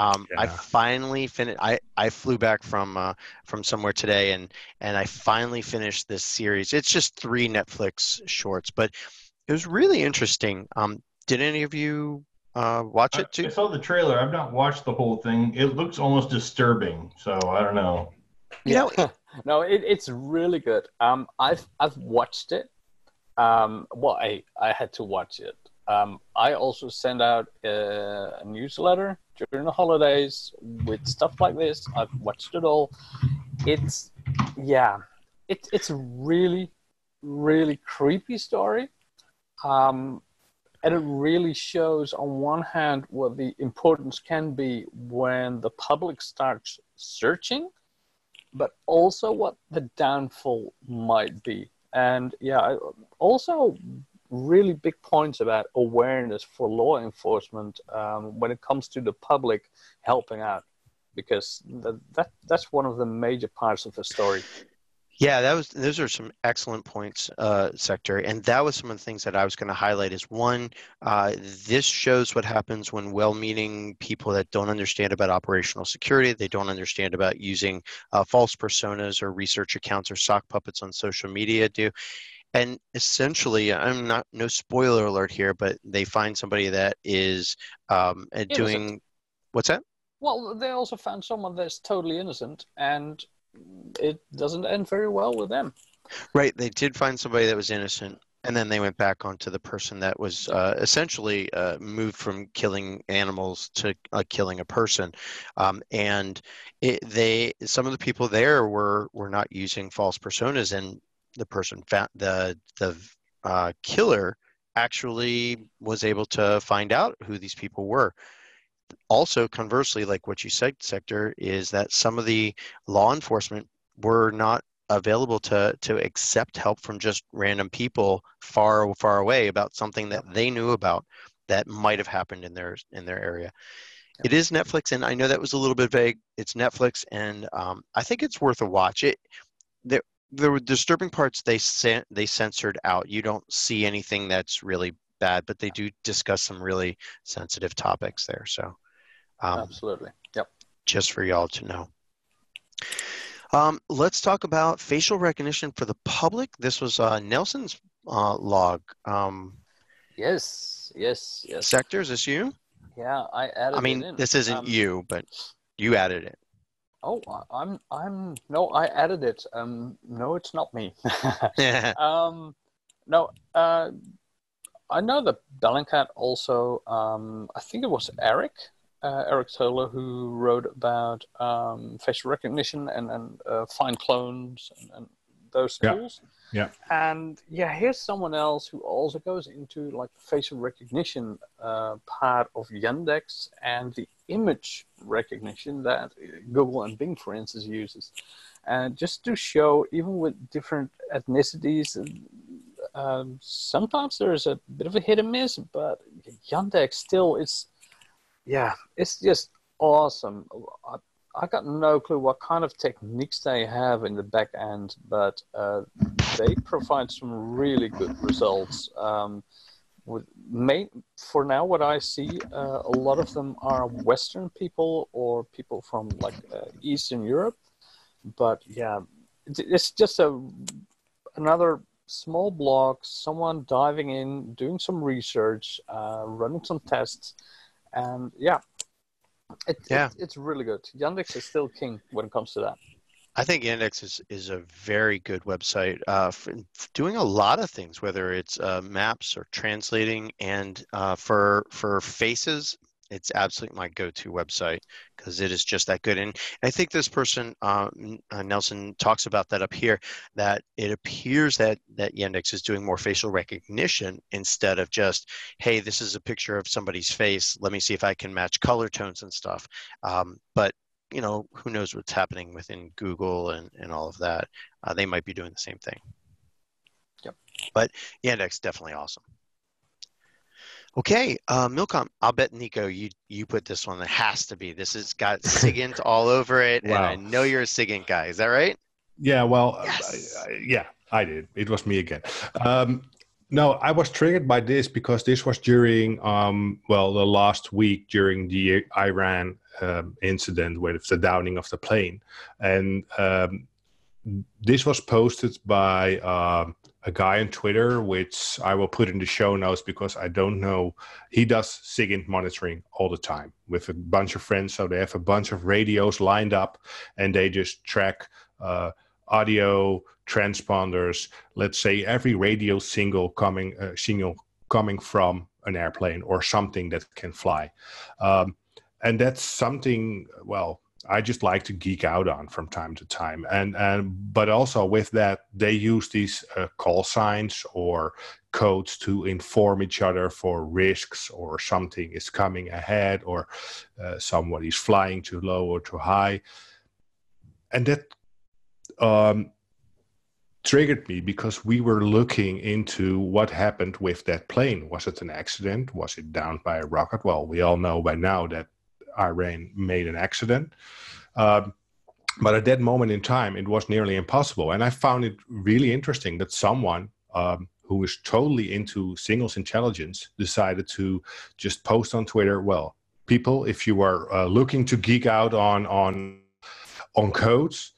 Um, I finally finished. I, I flew back from uh, from somewhere today, and and I finally finished this series. It's just three Netflix shorts, but it was really interesting. Um, did any of you uh, watch it too? I saw the trailer. I've not watched the whole thing. It looks almost disturbing. So I don't know. You know, no, it, it's really good. Um, I've I've watched it. Um, well, I I had to watch it. Um, I also send out a, a newsletter during the holidays with stuff like this. I've watched it all. It's yeah, it's it's a really really creepy story. Um, and it really shows, on one hand, what the importance can be when the public starts searching, but also what the downfall might be. And yeah, also really big points about awareness for law enforcement um, when it comes to the public helping out, because that, that that's one of the major parts of the story. Yeah, that was those are some excellent points, uh, Sector, and that was some of the things that I was going to highlight. Is one, uh, this shows what happens when well-meaning people that don't understand about operational security, they don't understand about using uh, false personas or research accounts or sock puppets on social media do. And essentially, I'm not no spoiler alert here, but they find somebody that is um, doing what's that? Well, they also found someone that's totally innocent and it doesn't end very well with them. Right. They did find somebody that was innocent, and then they went back onto the person that was uh, essentially uh, moved from killing animals to uh, killing a person. Um, and it, they, some of the people there were were not using false personas, and the person found the the uh, killer actually was able to find out who these people were. Also conversely like what you said sector is that some of the law enforcement were not available to to accept help from just random people far far away about something that they knew about that might have happened in their in their area. It is netflix and i know that was a little bit vague. It's netflix and um, i think it's worth a watch. It there there were disturbing parts they sent they censored out you don't see anything that's really bad, but they do discuss some really sensitive topics there. So, um, absolutely, yep. Just for y'all to know. Um, let's talk about facial recognition for the public. This was uh, Nelson's uh, log. Um, yes, yes, yes. Sector, is this you? Yeah, I added. I mean, this isn't um, you, but you added it. Oh, I'm, I'm. No, I added it. Um, no, it's not me. um, no. Uh, I know that Bellingcat also, um, I think it was Aric, uh, Aric Toler, who wrote about um, facial recognition and, and uh, FindClones and, and those tools. Yeah. And yeah, here's someone else who also goes into like the facial recognition uh, part of Yandex and the image recognition that Google and Bing, for instance, uses. And just to show, even with different ethnicities, um, sometimes there's a bit of a hit and miss, but Yandex still is, yeah, it's just awesome. I, I got no clue what kind of techniques they have in the back end, but uh, they provide some really good results. Um, with main, for now, what I see, uh, a lot of them are Western people or people from like uh, Eastern Europe. But yeah, it's just a another small blog, someone diving in, doing some research, uh, running some tests, and yeah, it, yeah. It, it's really good. Yandex is still king when it comes to that. I think Yandex is, is a very good website uh, for, doing a lot of things, whether it's uh, maps or translating, and uh, for for faces it's absolutely my go-to website because it is just that good. And I think this person, uh, uh, Nelson, talks about that up here. That it appears that that Yandex is doing more facial recognition instead of just, hey, this is a picture of somebody's face. Let me see if I can match color tones and stuff. Um, but you know, who knows what's happening within Google and and all of that? Uh, they might be doing the same thing. Yep. But Yandex definitely awesome. Okay, uh, Milcom. I'll bet Nico, you you put this one. It has to be. This has got SIGINT all over it, wow. and I know you're a SIGINT guy. Is that right? Yeah. Well, yes. I, I, yeah, I did. It was me again. Um, no, I was triggered by this because this was during, um, well, the last week during the Iran um, incident with the downing of the plane, and um, this was posted by. Um, a guy on Twitter, which I will put in the show notes because I don't know. He does SIGINT monitoring all the time with a bunch of friends. So they have a bunch of radios lined up and they just track uh, audio transponders. Let's say every radio single coming uh, signal coming from an airplane or something that can fly. Um, and that's something, well, I just like to geek out on from time to time. And and but also with that, they use these uh, call signs or codes to inform each other for risks or something is coming ahead or uh, somebody's flying too low or too high. And that um, triggered me because we were looking into what happened with that plane. Was it an accident? Was it downed by a rocket? Well, we all know by now that Iran made an accident. Um, but at that moment in time, it was nearly impossible. And I found it really interesting that someone um, who is totally into signals intelligence decided to just post on Twitter, well, people, if you are uh, looking to geek out on on on codes,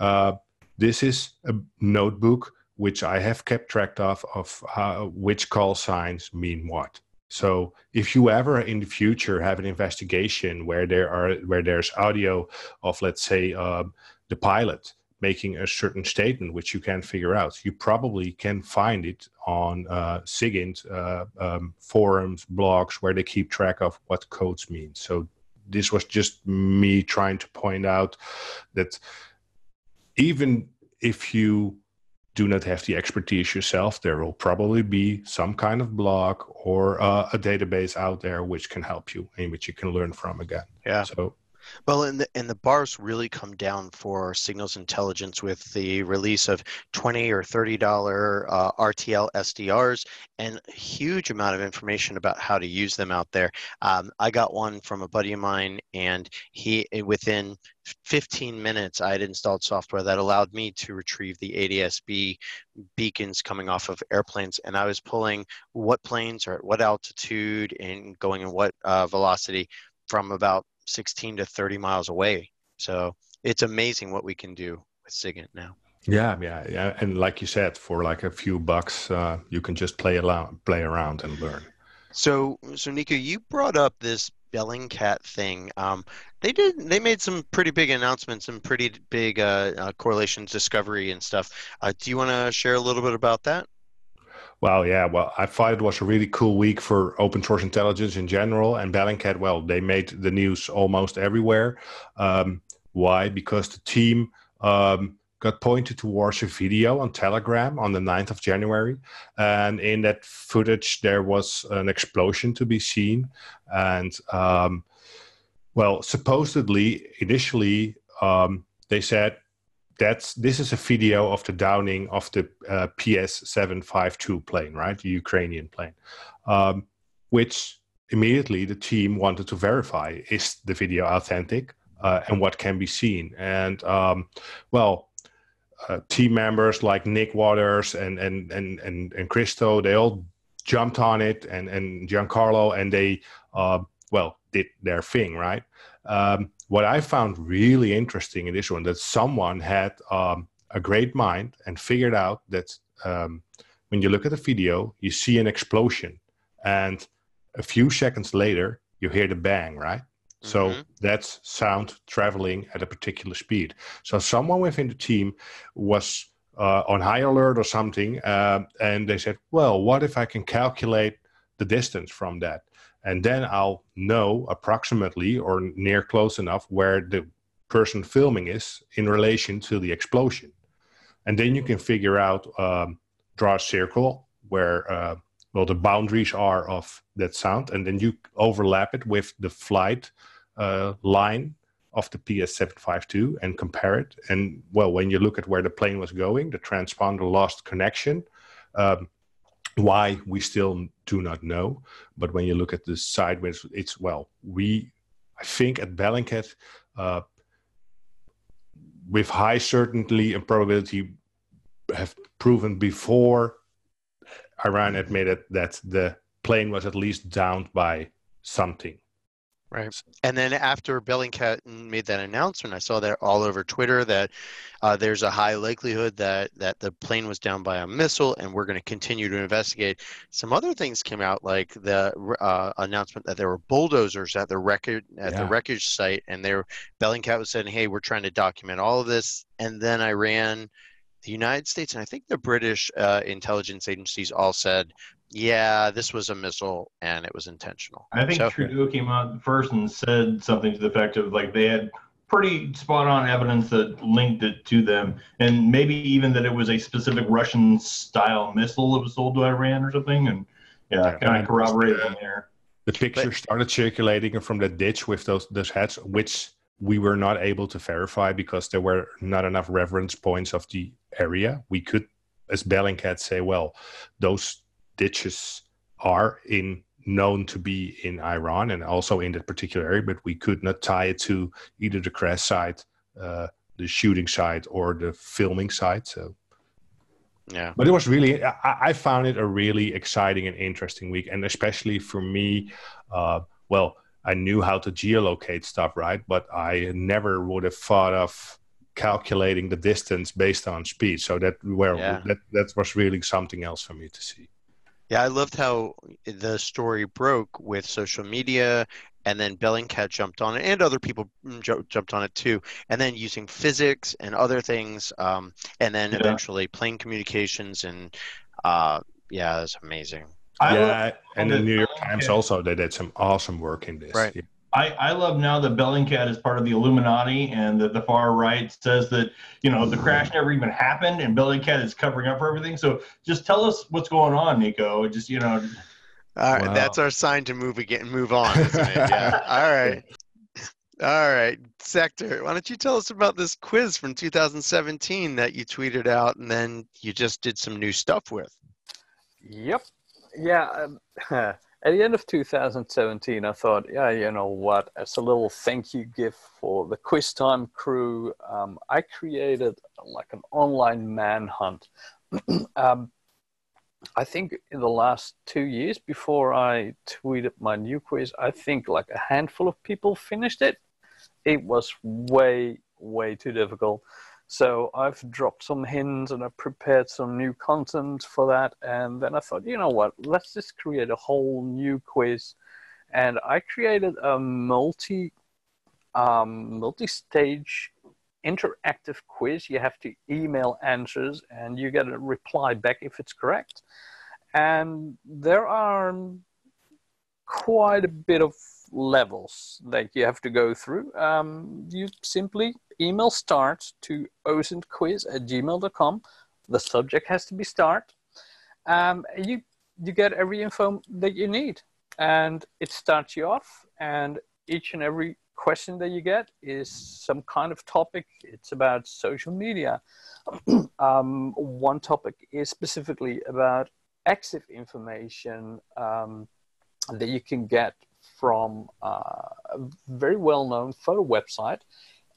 uh, this is a notebook which I have kept track of of how, which call signs mean what. So if you ever in the future have an investigation where there are where there's audio of let's say uh, the pilot making a certain statement which you can't figure out, you probably can find it on uh, SIGINT uh, um, forums, blogs where they keep track of what codes mean. So this was just me trying to point out that even if you do not have the expertise yourself, there will probably be some kind of blog or uh, a database out there which can help you and which you can learn from again. Yeah. So Well, and the, and the bars really come down for signals intelligence with the release of twenty or thirty dollar uh, RTL SDRs and a huge amount of information about how to use them out there. Um, I got one from a buddy of mine, and he within 15 minutes I had installed software that allowed me to retrieve the ADSB beacons coming off of airplanes, and I was pulling what planes are at what altitude and going in what uh, velocity from about 16 to 30 miles away. So it's amazing what we can do with SIGINT now. yeah, yeah, yeah, and like you said, for like a few bucks, uh, you can just play around, play around and learn. So, so Nico, you brought up this Bellingcat thing. Um, they did. They made some pretty big announcements and pretty big uh, uh, correlations discovery and stuff. Uh, do you want to share a little bit about that? Well, yeah. Well, I thought it was a really cool week for open source intelligence in general, and Bellingcat. Well, they made the news almost everywhere. Um, why? Because the team um, got pointed towards a video on Telegram on the 9th of January, and in that footage there was an explosion to be seen, and um, well, supposedly initially um, they said that's this is a video of the downing of the uh, PS752 plane, right, the Ukrainian plane, um, which immediately the team wanted to verify is the video authentic uh, and what can be seen. And um, well, uh, team members like Nick Waters and and and and and Christo, they all jumped on it, and and Giancarlo, and they uh, well did their thing, right? Um, what I found really interesting in this one that someone had um, a great mind and figured out that um, when you look at the video, you see an explosion, and a few seconds later, you hear the bang, right? So Mhm. that's sound traveling at a particular speed. So someone within the team was uh, on high alert or something, uh, and they said, "Well, what if I can calculate the distance from that, and then I'll know approximately or near close enough where the person filming is in relation to the explosion, and then you can figure out um, draw a circle where." Uh, well, the boundaries are of that sound, and then you overlap it with the flight uh, line of the PS752 and compare it. And well, when you look at where the plane was going, the transponder lost connection. Um, why we still do not know, but when you look at the side sideways, it's well, we I think at Bellingcat, uh, with high certainty and probability, have proven before Iran admitted that the plane was at least downed by something. Right. And then after Bellingcat made that announcement, I saw that all over Twitter that uh, there's a high likelihood that that the plane was down by a missile, and we're going to continue to investigate. Some other things came out, like the uh, announcement that there were bulldozers at the record at the wreckage site, and there Bellingcat was saying, "Hey, we're trying to document all of this." And then Iran, the United States, and I think the British uh, intelligence agencies all said, "Yeah, this was a missile, and it was intentional." I think So- Trudeau came out first and said something to the effect of like they had pretty spot on evidence that linked it to them, and maybe even that it was a specific Russian style missile that was sold to Iran or something. And yeah, kind of corroborated from there. The picture but, started circulating from the ditch with those those heads, which we were not able to verify because there were not enough reference points of the area. We could, as Bellingcat, say, well, those ditches are in known to be in Iran and also in that particular area, but we could not tie it to either the crash site, uh, the shooting site, or the filming site. So, yeah. But it was really, I, I found it a really exciting and interesting week, and especially for me, uh, well, I knew how to geolocate stuff, right? But I never would have thought of calculating the distance based on speed. So that where yeah. that that was really something else for me to see. Yeah, I loved how the story broke with social media, and then Bellingcat jumped on it, and other people jumped on it too. And then using physics and other things, um, and then yeah. eventually plane communications, and uh, yeah, that's amazing. Yeah, and the New York Times also they did some awesome work in this. Right. I, I love now that Bellingcat is part of the Illuminati and that the far right says that, you know, the crash never even happened and Bellingcat is covering up for everything. So just tell us what's going on, Nico. Just, you know. All right. Wow. That's our sign to move again, move on, isn't it? Yeah. All right. All right. Sector, why don't you tell us about this quiz from 2017 that you tweeted out and then you just did some new stuff with? Yep. Yeah. Um, at the end of 2017, I thought, yeah, you know what? As a little thank you gift for the Quiz Time crew, um, I created like an online manhunt. um, I think in the last two years before I tweeted my new quiz, I think like a handful of people finished it. It was way, way too difficult. So I've dropped some hints and I've prepared some new content for that. And then I thought, you know what, let's just create a whole new quiz. And I created a multi um, multi-stage interactive quiz. You have to email answers and you get a reply back if it's correct. And there are quite a bit of levels that you have to go through. Um, you simply email start to osintquiz at gmail.com. The subject has to be start. Um, you, you get every info that you need. And it starts you off, and each and every question that you get is some kind of topic. It's about social media. um, one topic is specifically about exif information um, that you can get from uh, a very well known photo website.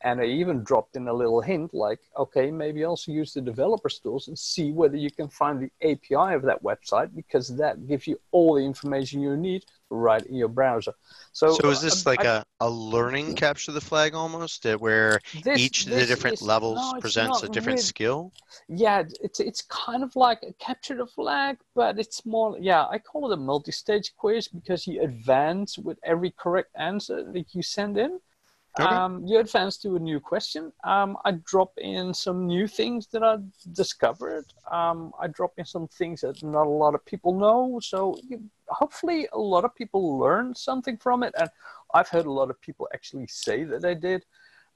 And I even dropped in a little hint like, okay, maybe also use the developer's tools and see whether you can find the API of that website because that gives you all the information you need right in your browser. So, so is this uh, like I, a, a learning capture the flag almost, where this, each of the different levels no, presents a different really, skill? Yeah, it's it's kind of like a capture the flag, but it's more. Yeah, I call it a multi-stage quiz because you advance with every correct answer that you send in. Okay. Um, you advance to a new question. Um, I drop in some new things that I discovered. Um, I drop in some things that not a lot of people know. So you, hopefully, a lot of people learn something from it. And I've heard a lot of people actually say that they did.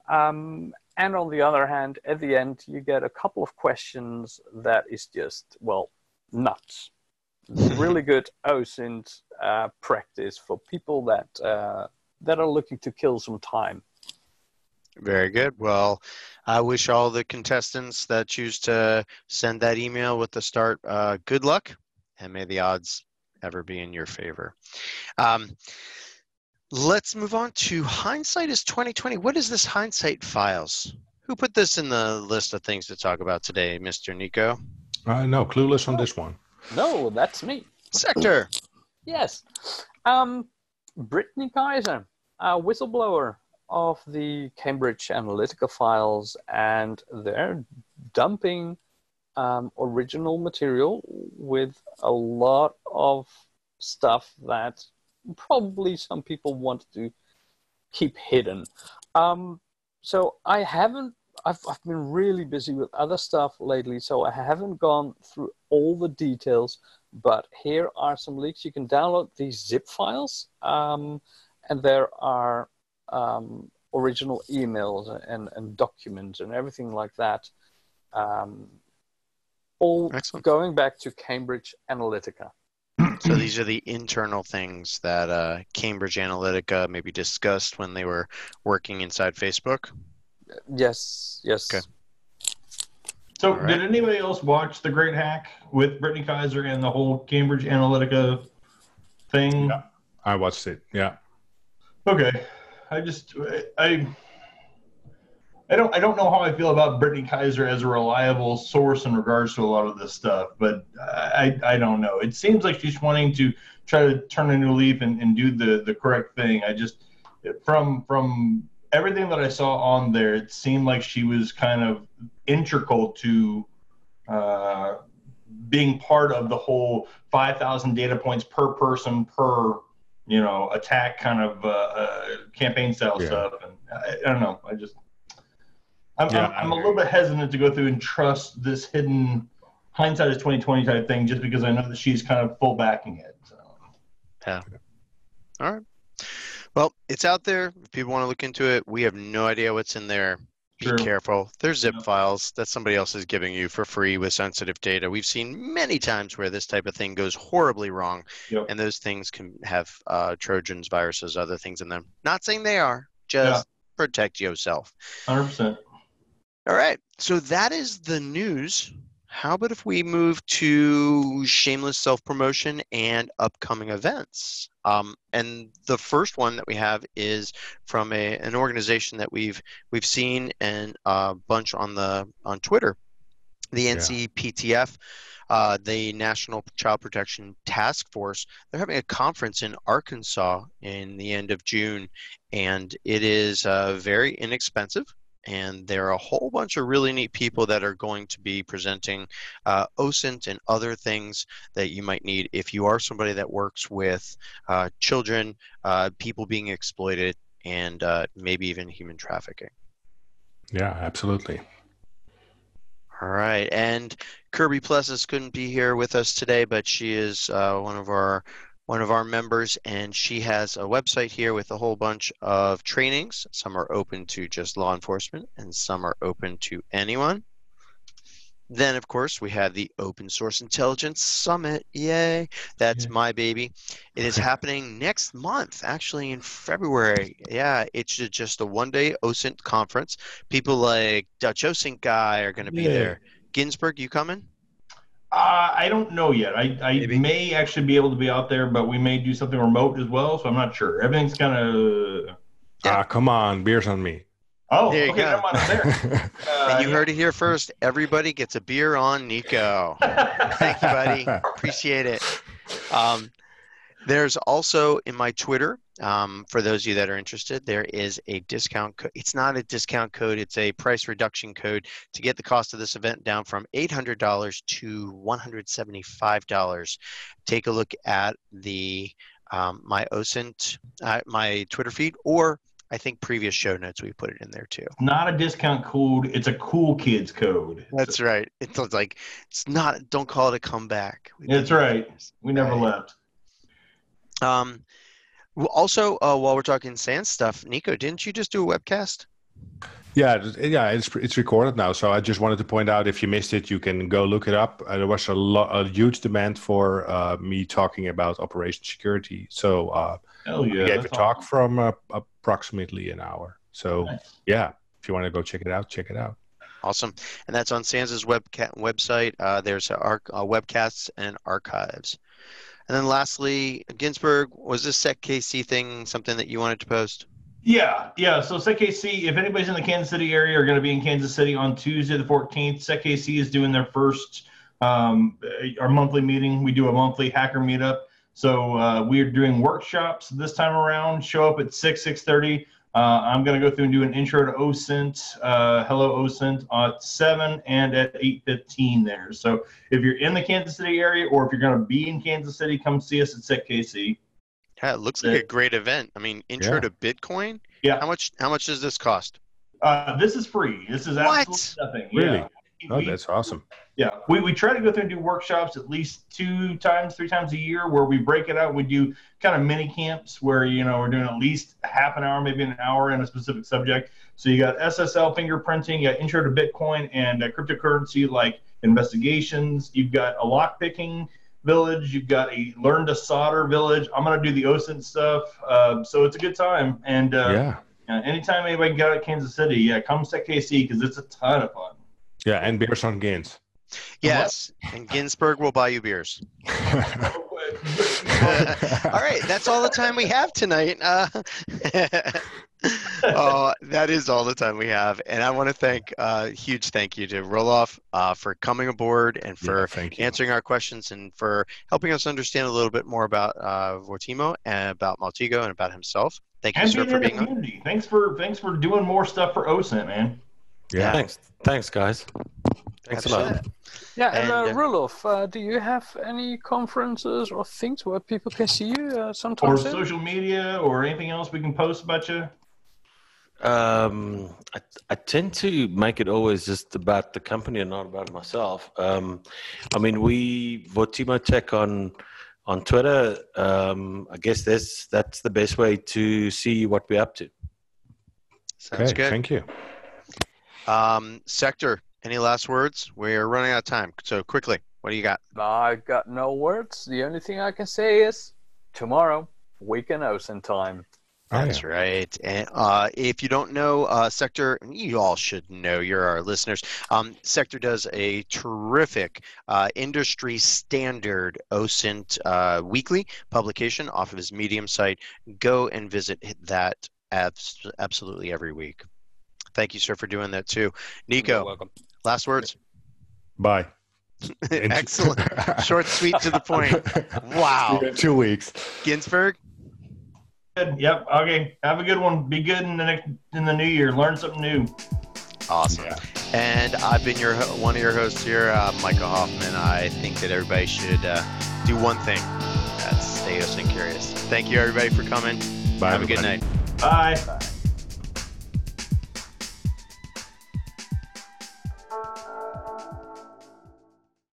Um, and on the other hand, at the end, you get a couple of questions that is just, well, nuts. really good OSINT uh, practice for people that, uh, that are looking to kill some time. Very good. Well, I wish all the contestants that choose to send that email with the start uh, good luck, and may the odds ever be in your favor. Um, let's move on to hindsight is 2020. What is this hindsight files? Who put this in the list of things to talk about today, Mr. Nico? Uh, no, clueless on this one. No, that's me. Sector. yes. Um, Brittany Kaiser, a whistleblower of the Cambridge Analytica files and they're dumping um, original material with a lot of stuff that probably some people want to keep hidden. Um, so I haven't, I've, I've been really busy with other stuff lately, so I haven't gone through all the details, but here are some leaks. You can download these zip files, um, and there are um, original emails and, and documents and everything like that. Um, all Excellent. going back to Cambridge Analytica. So these are the internal things that uh, Cambridge Analytica maybe discussed when they were working inside Facebook. Yes, yes. Okay. So, All right. did anybody else watch The Great Hack with Brittany Kaiser and the whole Cambridge Analytica thing? Yeah. I watched it. Yeah. Okay, I just I I don't I don't know how I feel about Brittany Kaiser as a reliable source in regards to a lot of this stuff, but I I don't know. It seems like she's wanting to try to turn a new leaf and, and do the the correct thing. I just from from everything that I saw on there, it seemed like she was kind of integral to uh, being part of the whole 5,000 data points per person per you know attack kind of uh, uh, campaign style Yeah. stuff. And I, I don't know. I just I'm, Yeah, I'm, I'm I a little bit hesitant to go through and trust this hidden hindsight is 2020 type thing just because I know that she's kind of full backing it. So. All right. Well, it's out there. If people want to look into it, we have no idea what's in there. Be Sure. careful. There's zip Yeah. files that somebody else is giving you for free with sensitive data. We've seen many times where this type of thing goes horribly wrong, Yep. and those things can have uh, Trojans, viruses, other things in them. Not saying they are. Just protect yourself. 100%. All right. So that is the news. How about if we move to shameless self promotion and upcoming events? Um, and the first one that we have is from a, an organization that we've we've seen and a bunch on the on Twitter, the Yeah. NCPTF, uh, the National Child Protection Task Force. They're having a conference in Arkansas in the end of June, and it is uh, very inexpensive and there are a whole bunch of really neat people that are going to be presenting uh, OSINT and other things that you might need if you are somebody that works with uh, children, uh, people being exploited, and uh, maybe even human trafficking. Yeah, absolutely. All right, and Kirby Plessas couldn't be here with us today, but she is uh, one of our one of our members, and she has a website here with a whole bunch of trainings. Some are open to just law enforcement, and some are open to anyone. Then, of course, we have the Open Source Intelligence Summit. Yay! That's my baby. It is happening next month, actually in February. Yeah, it's just a one-day OSINT conference. People like Dutch OSINT guy are going to be Yeah. there. Ginsberg, you coming? Uh, I don't know yet. I, I Maybe. may actually be able to be out there, but we may do something remote as well, so I'm not sure. Everything's kind of. Yeah. Ah, come on, beers on me. Oh, There you okay, go. never mind. I'm there. Uh, and you heard it here first. Everybody gets a beer on Nico. Thank you, buddy. Appreciate it. Um, there's also in my Twitter, um, for those of you that are interested, there is a discount code. It's not a discount code, it's a price reduction code to get the cost of this event down from $800 to $175. Take a look at the um, my OSINT, uh, my Twitter feed, or I think previous show notes we put it in there too. Not a discount code. It's a cool kids code. That's right. It's like it's not. Don't call it a comeback. We That's right. We never Right. left. Um, also, uh, while we're talking SANS stuff, Nico, didn't you just do a webcast? Yeah, yeah, it's it's recorded now. So I just wanted to point out if you missed it, you can go look it up. Uh, there was a lot, a huge demand for uh, me talking about operation security. So uh, Hell yeah. I gave a talk awesome. from uh, approximately an hour. So Nice. yeah, if you want to go check it out, check it out. Awesome, and that's on SANS's webca- website. Uh, there's a arc, uh, webcasts and archives. And then lastly, Ginsberg, was this SecKC thing something that you wanted to post? Yeah, yeah. So SecKC, if anybody's in the Kansas City area, are going to be in Kansas City on Tuesday the 14th. SecKC is doing their first um, our monthly meeting. We do a monthly hacker meetup. So uh, we're doing workshops this time around. Show up at six six thirty. Uh, I'm going to go through and do an intro to OSINT, uh, hello OSINT at seven and at eight fifteen there. So if you're in the Kansas City area or if you're going to be in Kansas City, come see us at SecKC. Yeah, it looks like a great event. I mean, intro Yeah. to Bitcoin. Yeah. How much? How much does this cost? Uh, this is free. This is What? absolutely nothing. Really? Yeah. Oh, we- that's awesome. Yeah, we, we try to go through and do workshops at least two times, three times a year where we break it out. We do kind of mini camps where, you know, we're doing at least half an hour, maybe an hour in a specific subject. So you got SSL fingerprinting, you got intro to Bitcoin and uh, cryptocurrency like investigations. You've got a lock picking village. You've got a learn to solder village. I'm going to do the OSINT stuff. Uh, so it's a good time. And uh, yeah. anytime anybody can get out of Kansas City, yeah, come to KC because it's a ton of fun. Yeah, and beers on Gins. Yes, and Ginsberg will buy you beers. all right, that's all the time we have tonight. Uh, oh, that is all the time we have, and I want to thank a uh, huge thank you to Roelof uh, for coming aboard and for Yeah, thank answering our questions and for helping us understand a little bit more about uh, Vortimo and about Maltego and about himself. Thank you, and sir, being for being on. Thanks for thanks for doing more stuff for OSINT, man. Yeah. Thanks, thanks, guys. Thanks a lot. Yeah, and, And, uh, uh, Roelof, uh, do you have any conferences or things where people can see you uh, Or soon? social media or anything else we can post about you. Um, I, I tend to make it always just about the company and not about myself. Um, I mean, we Vortimo Tech on on Twitter. Um, I guess that's that's the best way to see what we're up to. Sounds Okay, good. thank you. Um, Sector, any last words? We're running out of time, so quickly, what do you got? I got no words. The only thing I can say is tomorrow, Week in OSINT time. Oh, That's right. And uh, if you don't know uh, Sector, you all should know. You're our listeners. Um, Sector does a terrific uh, industry standard OSINT uh, weekly publication off of his Medium site. Go and visit that abs- absolutely every week. Thank you, sir, for doing that too. You're Nico, welcome. last words. Bye. Excellent. Short, sweet, to the point. Wow. See you in two weeks. Ginsberg. Good. Yep. Okay. Have a good one. Be good in the next in the new year. Learn something new. Awesome. And I've been your one of your hosts here, uh, Micah Hoffman. I think that everybody should uh, do one thing. That's stay OSINT curious. Thank you, everybody, for coming. Bye. Have a good everybody. night. Bye.